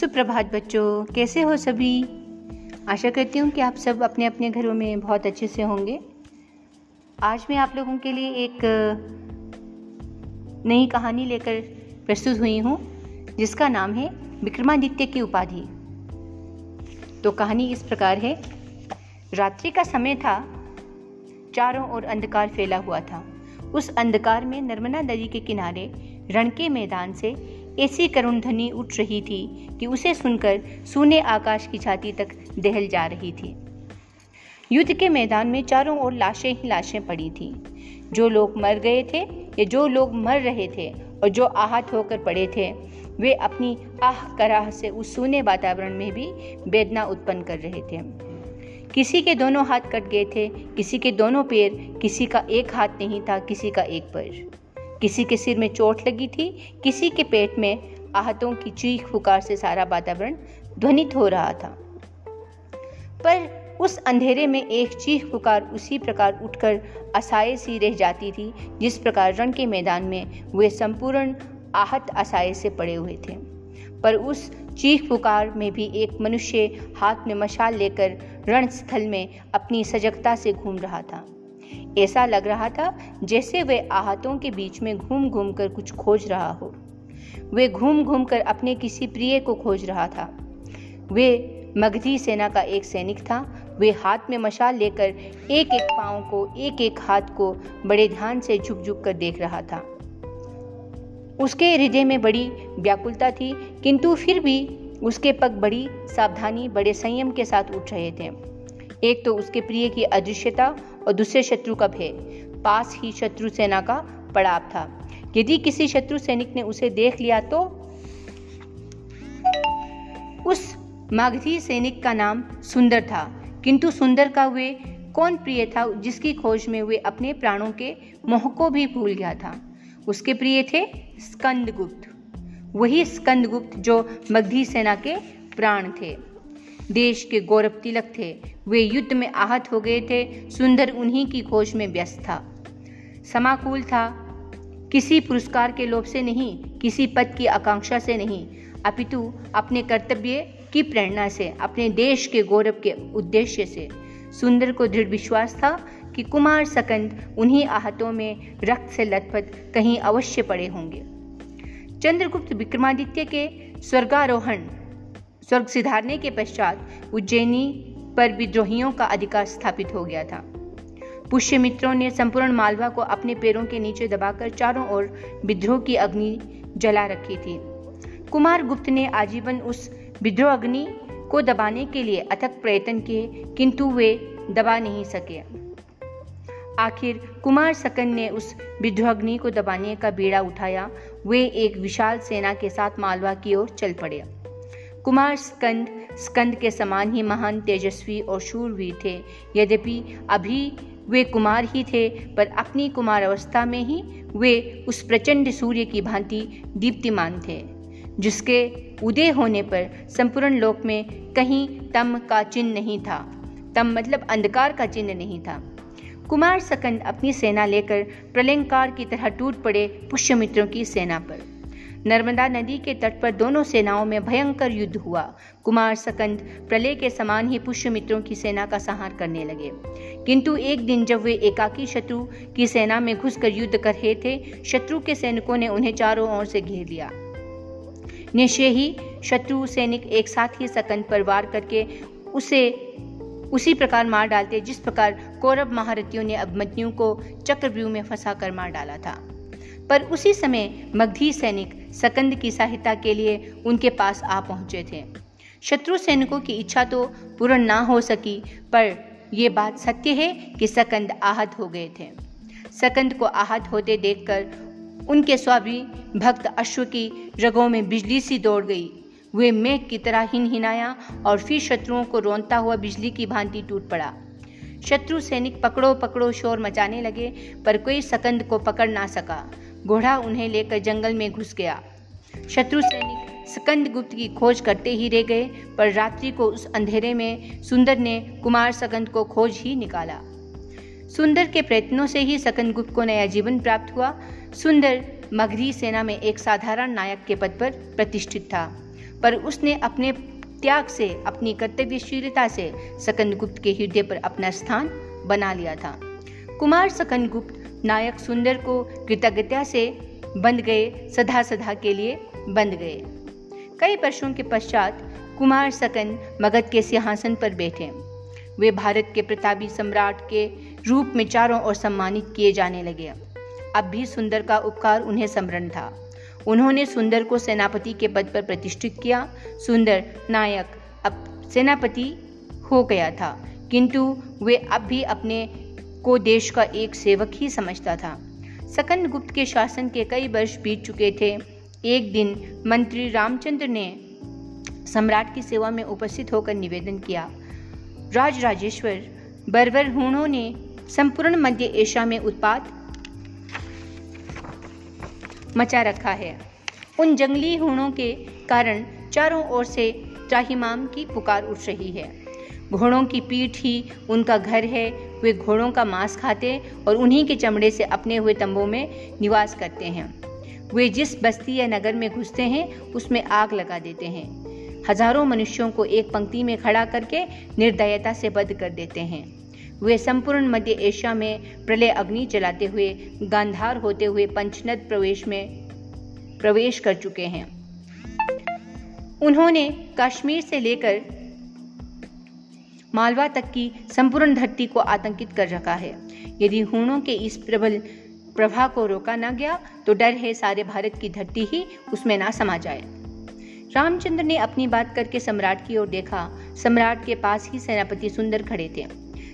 सुप्रभात बच्चों, कैसे हो सभी? आशा करती हूँ कि आप सब अपने अपने घरों में बहुत अच्छे से होंगे। आज मैं आप लोगों के लिए एक, नई कहानी लेकर प्रस्तुत हुई हूँ, जिसका नाम है विक्रमादित्य की उपाधि। तो कहानी इस प्रकार है। रात्रि का समय था, चारों ओर अंधकार फैला हुआ था। उस अंधकार में नर्मदा नदी के किनारे रण के मैदान से ऐसी करुण ध्वनि उठ रही थी कि उसे सुनकर सूने आकाश की छाती तक दहल जा रही थी। युद्ध के मैदान में चारों ओर लाशें ही लाशें पड़ी थी। जो लोग मर गए थे या जो लोग मर रहे थे और जो आहत होकर पड़े थे, वे अपनी आह कराह से उस सूने वातावरण में भी वेदना उत्पन्न कर रहे थे। किसी के दोनों हाथ कट गए थे, किसी के दोनों पैर, किसी का एक हाथ नहीं था, किसी का एक पैर। किसी के सिर में चोट लगी थी, किसी के पेट में आहतों की चीख पुकार से सारा वातावरण ध्वनित हो रहा था। पर उस अंधेरे में एक चीख पुकार उसी प्रकार उठकर असाए सी रह जाती थी, जिस प्रकार रण के मैदान में वे संपूर्ण आहत असाए से पड़े हुए थे। पर उस चीख पुकार में भी एक मनुष्य हाथ में मशाल लेकर रणस्थल में अपनी सजगता से घूम रहा था। ऐसा लग रहा था जैसे वे आहतों के बीच में घूम घूम कर कुछ खोज रहा हो। वे घूम घूम कर अपने किसी प्रिय को खोज रहा था। वे मगधी सेना का एक सैनिक था। वे हाथ में मशाल लेकर एक एक पाँव को, एक एक हाथ को बड़े ध्यान से झुक झुक कर देख रहा था। उसके हृदय में बड़ी व्याकुलता थी, किंतु फिर भी उसके पग बड़ी सावधानी, बड़े संयम के साथ उठ रहे थे। एक तो उसके प्रिय की अदृश्यता और दूसरे शत्रु का भय पास ही शत्रु सेना का पड़ाव था। यदि किसी शत्रु सैनिक ने उसे देख लिया तो उस मागधी सैनिक का नाम सुंदर था। किंतु सुंदर का वे कौन प्रिय था जिसकी खोज में वे अपने प्राणों के मोह को भी भूल गया था? उसके प्रिय थे स्कंदगुप्त। वही स्कंदगुप्त जो मगधी सेना के प्राण थे। देश के गौरव तिलक थे। वे युद्ध में आहत हो गए थे। सुंदर उन्हीं की खोज में व्यस्त था। समाकुल था। किसी पुरस्कार के लोभ से नहीं, किसी पद की आकांक्षा से नहीं। अपितु अपने कर्तव्य की प्रेरणा से, अपने देश के गौरव के उद्देश्य से। सुंदर को दृढ़ विश्वास था कि कुमार सकंद उन्हीं आहतों में रक्त से लथपथ कहीं अवश्य पड़े होंगे। चंद्रगुप्त विक्रमादित्य के स्वर्गारोहण स्वर्ग सिधारने के पश्चात उज्जैनी पर विद्रोहियों का अधिकार स्थापित हो गया था। पुष्य मित्रों ने संपूर्ण मालवा को अपने पैरों के नीचे दबाकर चारों ओर विद्रोह की अग्नि जला रखी थी। कुमार गुप्त ने आजीवन उस विद्रोह अग्नि को दबाने के लिए अथक प्रयत्न किए, किंतु वे दबा नहीं सके। आखिर कुमार सकन ने उस विध्वग्नि को दबाने का बीड़ा उठाया। वे एक विशाल सेना के साथ मालवा की ओर चल पड़े। कुमार स्कंद स्कंद के समान ही महान, तेजस्वी और शूरवीर थे। यद्यपि अभी वे कुमार ही थे, पर अपनी कुमार अवस्था में ही वे उस प्रचंड सूर्य की भांति दीप्तिमान थे, जिसके उदय होने पर संपूर्ण लोक में कहीं तम का चिन्ह नहीं था। तम मतलब अंधकार का चिन्ह नहीं था। कुमार सकंद अपनी सेना लेकर प्रलंकार की तरह टूट पड़े पुष्यमित्रों की सेना पर। नर्मदा नदी के तट पर दोनों सेनाओं में भयंकर युद्ध हुआ। कुमार सकंद प्रलय के समान ही पुष्यमित्रों की सेना का संहार करने लगे। किंतु एक दिन जब वे एकाकी शत्रु की सेना में घुसकर युद्ध कर रहे थे, शत्रु के सैनिकों ने उन्हें चारों ओर से घेर लिया। निश्चय ही शत्रु सैनिक एक साथ ही सकंद पर वार करके उसे उसी प्रकार मार डालते, जिस प्रकार कौरव महारथियों ने अभिमन्यु को चक्रव्यूह में फंसा कर मार डाला था। पर उसी समय मगधी सैनिक सकंद की सहायता के लिए उनके पास आ पहुँचे थे। शत्रु सैनिकों की इच्छा तो पूर्ण ना हो सकी, पर यह बात सत्य है कि सकंद आहत हो गए थे। सकंद को आहत होते देखकर उनके स्वाभी भक्त अश्व की रगों में बिजली सी दौड़ गई। वे मेघ की तरह हिन हिनाया और फिर शत्रुओं को रोनता हुआ बिजली की भांति टूट पड़ा। शत्रु सैनिक पकड़ो पकड़ो शोर मचाने लगे, पर कोई सकंद को पकड़ ना सका। घोड़ा उन्हें लेकर जंगल में घुस गया। शत्रु सैनिक सकंद गुप्त की खोज करते ही रह गए, पर रात्रि को उस अंधेरे में सुंदर ने कुमार सकंद को खोज ही निकाला। सुंदर के प्रयत्नों से ही सकंद गुप्त को नया जीवन प्राप्त हुआ। सुंदर मगधी सेना में एक साधारण नायक के पद पर प्रतिष्ठित था, पर उसने अपने त्याग से, अपनी कर्तव्यशीलता से सकंद गुप्त के हृदय पर अपना स्थान बना लिया था। कुमार सकंदगुप्त नायक सुंदर को कृतज्ञता से बंद गए सदा सदा के लिए बंद गए। कई वर्षों के पश्चात कुमार सकंद मगध के सिंहासन पर बैठे। वे भारत के प्रतापी सम्राट के रूप में चारों ओर सम्मानित किए जाने लगे। अब भी सुंदर का उपकार उन्हें स्मरण था। उन्होंने सुंदर को सेनापति के पद पर प्रतिष्ठित किया। सुंदर नायक अब सेनापति हो गया था, किंतु वे अब भी अपने को देश का एक सेवक ही समझता था। सकंद गुप्त के शासन के कई वर्ष बीत चुके थे। एक दिन मंत्री रामचंद्र ने सम्राट की सेवा में उपस्थित होकर निवेदन किया। राज राजेश्वर बर्बर हूणों ने संपूर्ण मध्य एशिया में उत्पाद मचा रखा है। उन जंगली हूणों के कारण चारों ओर से त्राहिमाम की पुकार उठ रही है। घोड़ों की पीठ ही उनका घर है। वे घोड़ों का मांस खाते और उन्हीं के चमड़े से अपने हुए तंबों में निवास करते हैं। वे जिस बस्ती या नगर में घुसते हैं, उसमें आग लगा देते हैं। हज़ारों मनुष्यों को एक पंक्ति में खड़ा करके निर्दयता से बद कर देते हैं। वे संपूर्ण मध्य एशिया में प्रलय अग्नि जलाते हुए, गांधार होते हुए पंचनद प्रवेश में प्रवेश कर चुके हैं। उन्होंने कश्मीर से लेकर मालवा तक की संपूर्ण धरती को आतंकित कर रखा है। यदि हूणों के इस प्रबल प्रभाव को रोका न गया तो डर है सारे भारत की धरती ही उसमें ना समा जाए। रामचंद्र ने अपनी बात करके सम्राट की ओर देखा। सम्राट के पास ही सेनापति सुंदर खड़े थे।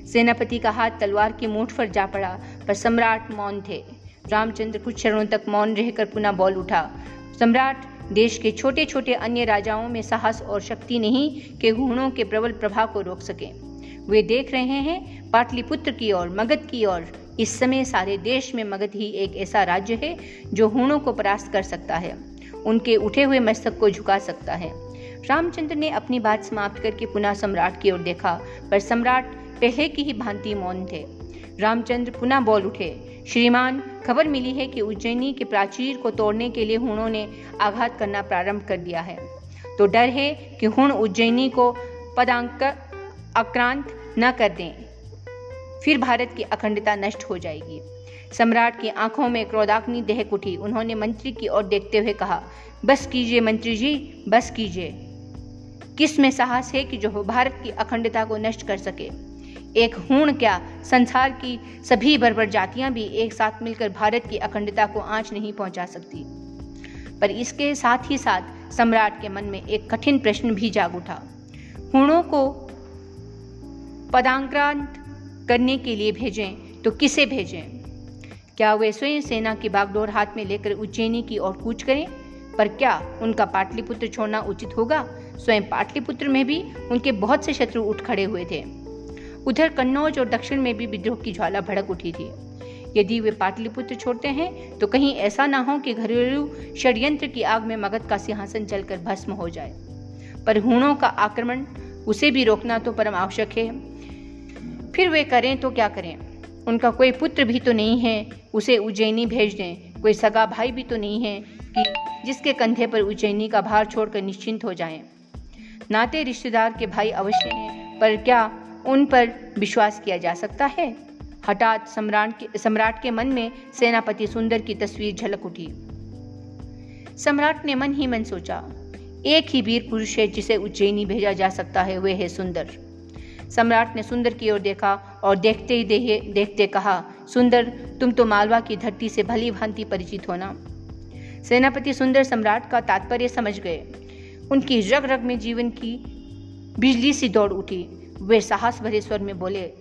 सेनापति का हाथ तलवार की मूठ पर जा पड़ा, पर सम्राट मौन थे। रामचंद्र कुछ क्षणों तक मौन रहकर पुनः बोल उठा। सम्राट देश के छोटे छोटे अन्य राजाओं में साहस और शक्ति नहीं के गुणों के प्रबल प्रभाव को रोक सके। वे देख रहे हैं, पाटलिपुत्र की ओर, मगध की ओर। इस समय सारे देश में मगध ही एक ऐसा राज्य है, जो हूणों को परास्त कर सकता है। उनके उठे हुए मस्तक को झुका सकता है। रामचंद्र ने अपनी बात समाप्त करके पुनः सम्राट की ओर देखा, पर सम्राट पहले की ही भांति मौन थे। रामचंद्र पुनः बोल उठे, श्रीमान, खबर मिली है कि उज्जैनी के प्राचीर को तोड़ने के लिए हुणों ने आघात करना प्रारंभ कर दिया है। तो डर है कि हुण उज्जैनी को पदांक आक्रांत न कर दें। फिर भारत की अखंडता नष्ट हो जाएगी। सम्राट की आँखों में क्रोधाग्नि दहक उठी। उन्होंने मंत्री की ओर देखते हुए कहा, बस कीजिए मंत्री जी, बस कीजिए। किसमें साहस है कि जो भारत की अखंडता को नष्ट कर सके? एक हूण क्या संसार की सभी बर्बर जातियाँ भी एक साथ मिलकर भारत की अखंडता को आँच नहीं पहुँचा सकती। पर इसके साथ ही साथ सम्राट के मन में एक कठिन प्रश्न भी जाग उठा। हूणों को पदांक्रांत करने के लिए भेजें तो किसे भेजें? क्या वे स्वयं सेना की बागडोर हाथ में लेकर उज्जैनी की ओर कूच करें? पर क्या उनका पाटलिपुत्र छोड़ना उचित होगा? स्वयं पाटलिपुत्र में भी उनके बहुत से शत्रु उठ खड़े हुए थे। उधर कन्नौज और दक्षिण में भी विद्रोह की ज्वाला भड़क उठी थी। यदि वे पाटलिपुत्र छोड़ते हैं तो कहीं ऐसा ना हो कि घरेलू षड्यंत्र की आग में मगध का सिंहासन जलकर भस्म हो जाए। पर हूणों का आक्रमण, उसे भी रोकना तो परम आवश्यक है। फिर वे करें तो क्या करें? उनका कोई पुत्र भी तो नहीं है, उसे उज्जैनी भेज दें। कोई सगा भाई भी तो नहीं है कि जिसके कंधे पर उज्जैनी का भार छोड़कर निश्चिंत हो जाएँ। नाते रिश्तेदार के भाई अवश्य हैं, पर क्या उन पर विश्वास किया जा सकता है। हठात सम्राट के सम्राट के मन में सेनापति सुंदर की तस्वीर झलक उठी। सम्राट ने मन ही मन सोचा एक ही वीर पुरुष है जिसे उज्जैनी भेजा जा सकता है वह है सुंदर। सम्राट ने सुंदर की ओर देखा और देखते ही दे, देखते कहा सुंदर तुम तो मालवा की धरती से भली भांति परिचित होना सेनापति सुंदर सम्राट का तात्पर्य समझ गए। उनकी रग रग में जीवन की बिजली सी दौड़ उठी। वे साहस भरे स्वर में बोले,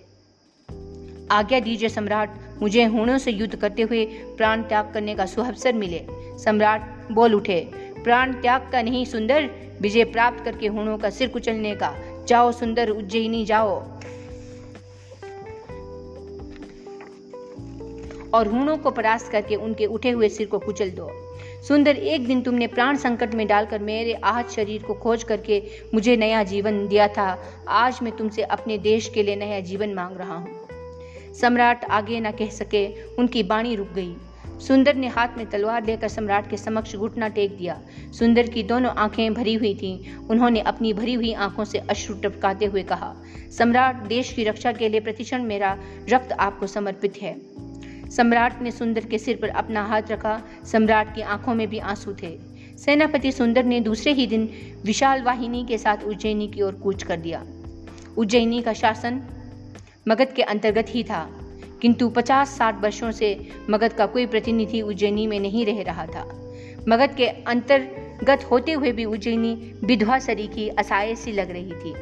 आज्ञा दीजिए सम्राट, मुझे हूणों से युद्ध करते हुए प्राण त्याग करने का सुअवसर मिले। सम्राट बोल उठे, प्राण त्याग का नहीं सुंदर, विजय प्राप्त करके हूणों का सिर कुचलने का। जाओ सुंदर उज्जैनी जाओ। और हूणों को परास्त करके उनके उठे हुए सिर को कुचल दो। सुंदर, एक दिन तुमने प्राण संकट में डालकर मेरे आहत शरीर को खोज करके मुझे नया जीवन दिया था। आज मैं तुमसे अपने देश के लिए नया जीवन मांग रहा हूँ। सम्राट आगे न कह सके, उनकी बाणी रुक गई। सुंदर ने हाथ में तलवार लेकर सम्राट के समक्ष घुटना टेक दिया। सुंदर की दोनों आँखें भरी हुई थीं। उन्होंने अपनी भरी हुई आँखों से अश्रु टपकाते हुए कहा, सम्राट, देश की रक्षा के लिए प्रतिक्षण मेरा रक्त आपको समर्पित है। सम्राट ने सुंदर के सिर पर अपना हाथ रखा। सम्राट की आँखों में भी आँसू थे। सेनापति सुंदर ने दूसरे ही दिन विशाल वाहिनी के साथ उज्जैनी की ओर कूच कर दिया। उज्जैनी का शासन मगध के अंतर्गत ही था, किंतु 50-60 वर्षों से मगध का कोई प्रतिनिधि उज्जैनी में नहीं रह रहा था। मगध के अंतर्गत होते हुए भी उज्जैनी विधवा सरी की असहाय सी लग रही थी।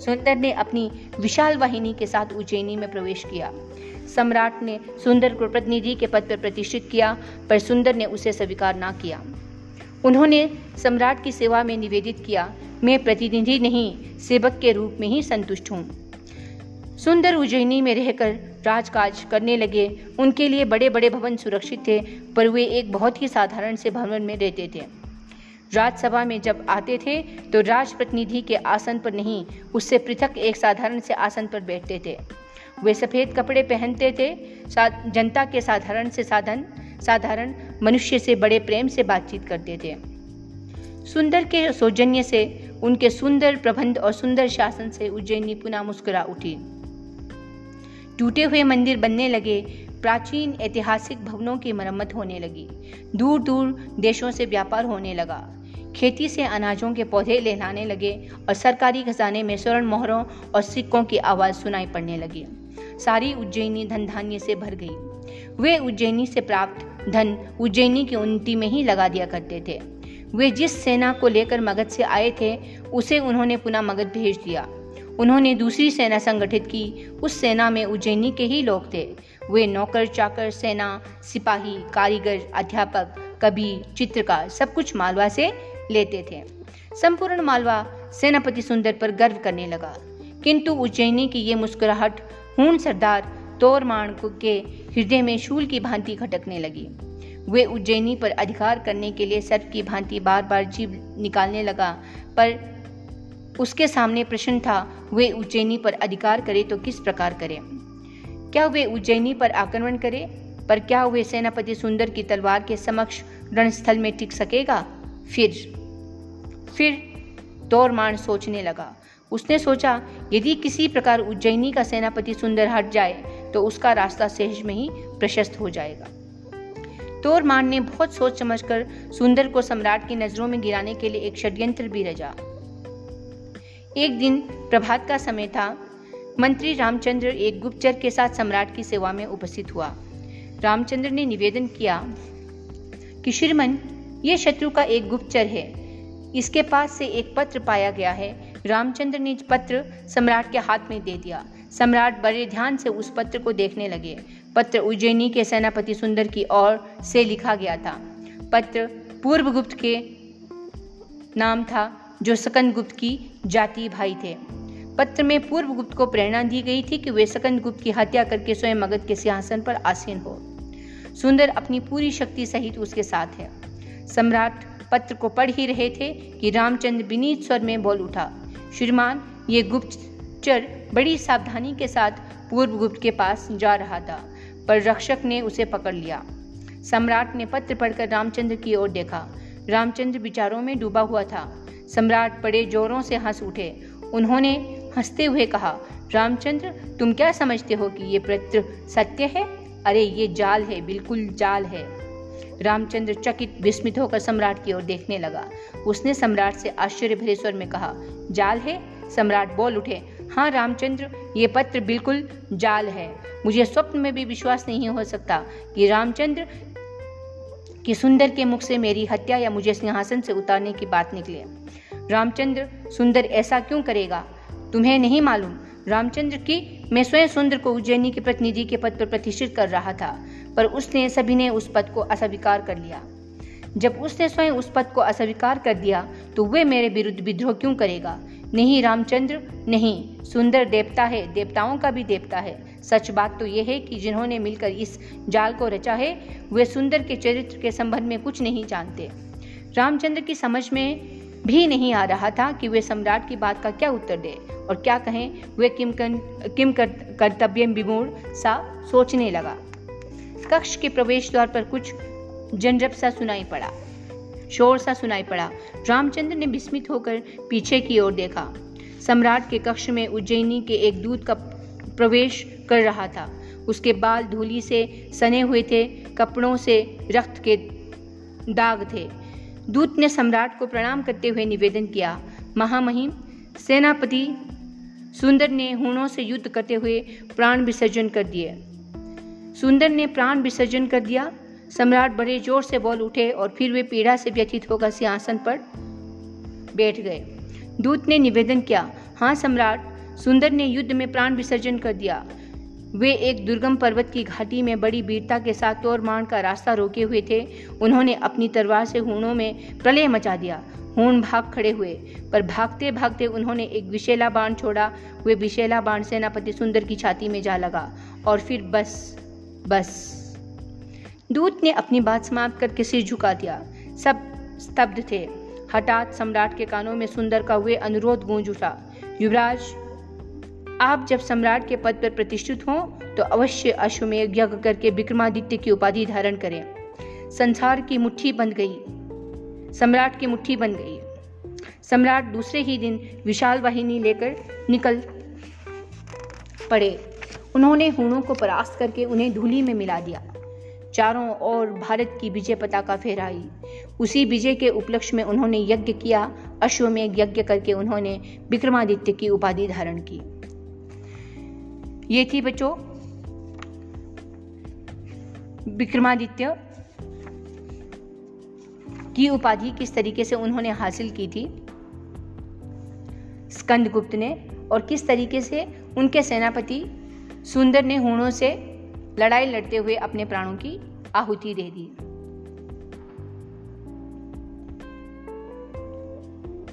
सुंदर ने अपनी विशाल वाहिनी के साथ उज्जैनी में प्रवेश किया। सम्राट ने सुंदर को प्रतिनिधि के पद पर प्रतिष्ठित किया, पर सुंदर ने उसे स्वीकार न किया। उन्होंने सम्राट की सेवा में निवेदित किया, मैं प्रतिनिधि नहीं, सेवक के रूप में ही संतुष्ट हूँ। सुंदर उज्जैनी में रहकर राजकाज करने लगे। उनके लिए बड़े बड़े भवन सुरक्षित थे, पर वे एक बहुत ही साधारण से भवन में रहते थे। राज्यसभा में जब आते थे तो राज प्रतिनिधि के आसन पर नहीं, उससे पृथक एक साधारण से आसन पर बैठते थे। वे सफ़ेद कपड़े पहनते थे। जनता के साधारण से साधन, साधारण मनुष्य से बड़े प्रेम से बातचीत करते थे। सुंदर के सौजन्य से, उनके सुंदर प्रबंध और सुंदर शासन से उज्जैनी पुनः मुस्कुरा उठी। टूटे हुए मंदिर बनने लगे। प्राचीन ऐतिहासिक भवनों की मरम्मत होने लगी। दूर दूर देशों से व्यापार होने लगा। खेती से अनाजों के पौधे लहलाने लगे और सरकारी खजाने में स्वर्ण मोहरों और सिक्कों की आवाज़ सुनाई पड़ने लगी। सारी उज्जैनी धन धान्य से भर गई। वे उज्जैनी से प्राप्त धन उज्जैनी की उन्नति में ही लगा दिया करते थे। वे जिस सेना को लेकर मगध से आए थे, उसे उन्होंने पुनः मगध भेज दिया। उन्होंने दूसरी सेना संगठित की। उस सेना में उज्जैनी के ही लोग थे। वे नौकर, चाकर, सेना, सिपाही, कारीगर, अध्यापक, कवि, चित्रकार सब कुछ मालवा से लेते थे। संपूर्ण मालवा सेनापति सुंदर पर गर्व करने लगा। किंतु उज्जैनी की ये मुस्कुराहट हून सरदार तोरमाण के हृदय में शूल की भांति खटकने लगी। वे उज्जैनी पर अधिकार करने के लिए सर्प की भांति बार बार जीव निकालने लगा, पर उसके सामने प्रश्न था, वे उज्जैनी पर अधिकार करे तो किस प्रकार करे? क्या वे उज्जैनी पर आक्रमण करे? पर क्या वे सेनापति सुंदर की तलवार के समक्ष रणस्थल में टिक सकेगा? फिर फिर तोरमान सोचने लगा उसने सोचा, यदि किसी प्रकार उज्जैनी का सेनापति सुंदर हट जाए तो उसका रास्ता सहज में ही प्रशस्त हो जाएगा। तोरमान ने बहुत सोच समझकर सुंदर को सम्राट की नज़रों में गिराने के लिए एक षड्यंत्र भी रचा। एक दिन प्रभात का समय था। मंत्री रामचंद्र एक गुप्तचर के साथ सम्राट की सेवा में उपस्थित हुआ। रामचंद्र ने निवेदन किया कि श्रीमन, ये शत्रु का एक गुप्तचर है। इसके पास से एक पत्र पाया गया है रामचंद्र ने पत्र सम्राट के हाथ में दे दिया। सम्राट बड़े ध्यान से उस पत्र को देखने लगे। पत्र उज्जैनी के सेनापति सुंदर की ओर से लिखा गया था। पत्र पूर्व गुप्त के नाम था, जो सकंद गुप्त की जाति भाई थे। पत्र में पूर्व गुप्त को प्रेरणा दी गई थी कि वे सकंद गुप्त की हत्या करके स्वयं मगध के सिंहासन पर आसीन हो। सुंदर अपनी पूरी शक्ति सहित उसके साथ है। सम्राट पत्र को पढ़ ही रहे थे कि रामचंद्र विनीत स्वर में बोल उठा, श्रीमान, ये गुप्तचर बड़ी सावधानी के साथ पूर्व गुप्त के पास जा रहा था, पर रक्षक ने उसे पकड़ लिया। सम्राट ने पत्र पढ़कर रामचंद्र की ओर देखा। रामचंद्र विचारों में डूबा हुआ था। सम्राट बड़े जोरों से हंस उठे। उन्होंने हँसते हुए कहा, रामचंद्र, तुम क्या समझते हो कि ये पत्र सत्य है? अरे, ये जाल है, बिल्कुल जाल है। रामचंद्र चकित विस्मित होकर सम्राट की ओर देखने लगा। उसने सम्राट से आश्चर्य भरे स्वर में कहा, जाल है? सम्राट बोल उठे हाँ रामचंद्र, ये पत्र बिल्कुल जाल है। मुझे स्वप्न में भी विश्वास नहीं हो सकता कि रामचंद्र कि सुंदर के मुख से मेरी हत्या या मुझे सिंहासन से उतारने की बात निकले। रामचंद्र, सुंदर ऐसा क्यों करेगा? तुम्हें नहीं मालूम, रामचंद्र की मैं स्वयं सुंदर को उज्जैनी के प्रतिनिधि के पद पर प्रतिष्ठित कर रहा था। पर उसने सभी ने उस पद को अस्वीकार कर लिया। जब उसने स्वयं उस पद को अस्वीकार कर दिया तो वे मेरे विरुद्ध विद्रोह क्यों करेगा? नहीं रामचंद्र, नहीं, सुंदर देवता है, देवताओं का भी देवता है। सच बात तो यह है कि जिन्होंने मिलकर इस जाल को रचा है, वे सुंदर के चरित्र के संबंध में कुछ नहीं जानते। रामचंद्र की समझ में भी नहीं आ रहा था कि वे सम्राट की बात का क्या उत्तर दे, और क्या कहें, वे किम किम कर्तव्य विमूढ़ सा सोचने लगा। कक्ष के प्रवेश द्वार पर कुछ जनरब सा सुनाई पड़ा, शोर सा सुनाई पड़ा। रामचंद्र ने विस्मित होकर पीछे की ओर देखा। सम्राट के कक्ष में उज्जैनी के एक दूत का प्रवेश कर रहा था। उसके बाल धूली से सने हुए थे, कपड़ों से रक्त के दाग थे। दूत ने सम्राट को प्रणाम करते हुए निवेदन किया, महामहिम, सेनापति सुंदर ने हूणों से युद्ध करते हुए प्राण विसर्जन कर दिए। सुंदर ने प्राण विसर्जन कर दिया। सम्राट बड़े ज़ोर से बोल उठे और फिर वे पीड़ा से व्यथित होकर सिंहासन पर बैठ गए। दूत ने निवेदन किया हाँ सम्राट, सुंदर ने युद्ध में प्राण विसर्जन कर दिया। वे एक दुर्गम पर्वत की घाटी में बड़ी वीरता के साथ तोरमान का रास्ता रोके हुए थे। उन्होंने अपनी तलवार से हूणों में प्रलय मचा दिया। हूण भाग खड़े हुए, पर भागते भागते उन्होंने एक विशेला बाण छोड़ा। वे विशेला बाण सेनापति सुंदर की छाती में जा लगा और फिर बस बस। दूत ने अपनी बात समाप्त करके सिर झुका दिया। सब स्तब्ध थे। हठात सम्राट के कानों में सुंदर का हुए अनुरोध गूंज उठा। युवराज, आप जब सम्राट के पद पर प्रतिष्ठित हों तो अवश्य अश्वमेघ यज्ञ करके विक्रमादित्य की उपाधि धारण करें। संसार की मुट्ठी बंध गई। सम्राट की मुट्ठी बन गई। सम्राट दूसरे ही दिन विशाल वाहिनी लेकर निकल पड़े। उन्होंने हूणों को परास्त करके उन्हें धूली में मिला दिया। चारों ओर भारत की विजय पताका फहराई। उसी विजय के उपलक्ष्य में उन्होंने यज्ञ किया। अश्वमेघ यज्ञ करके उन्होंने विक्रमादित्य की उपाधि धारण की। ये थी बच्चों, विक्रमादित्य की उपाधि किस तरीके से उन्होंने हासिल की थी? स्कंदगुप्त ने और किस तरीके से उनके सेनापति सुंदर ने हूणों से लड़ाई लड़ते हुए अपने प्राणों की आहुति दे दी।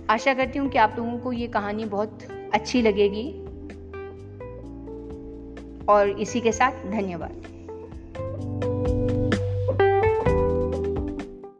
आशा करती हूँ कि आप लोगों को ये कहानी बहुत अच्छी लगेगी। और इसी के साथ धन्यवाद।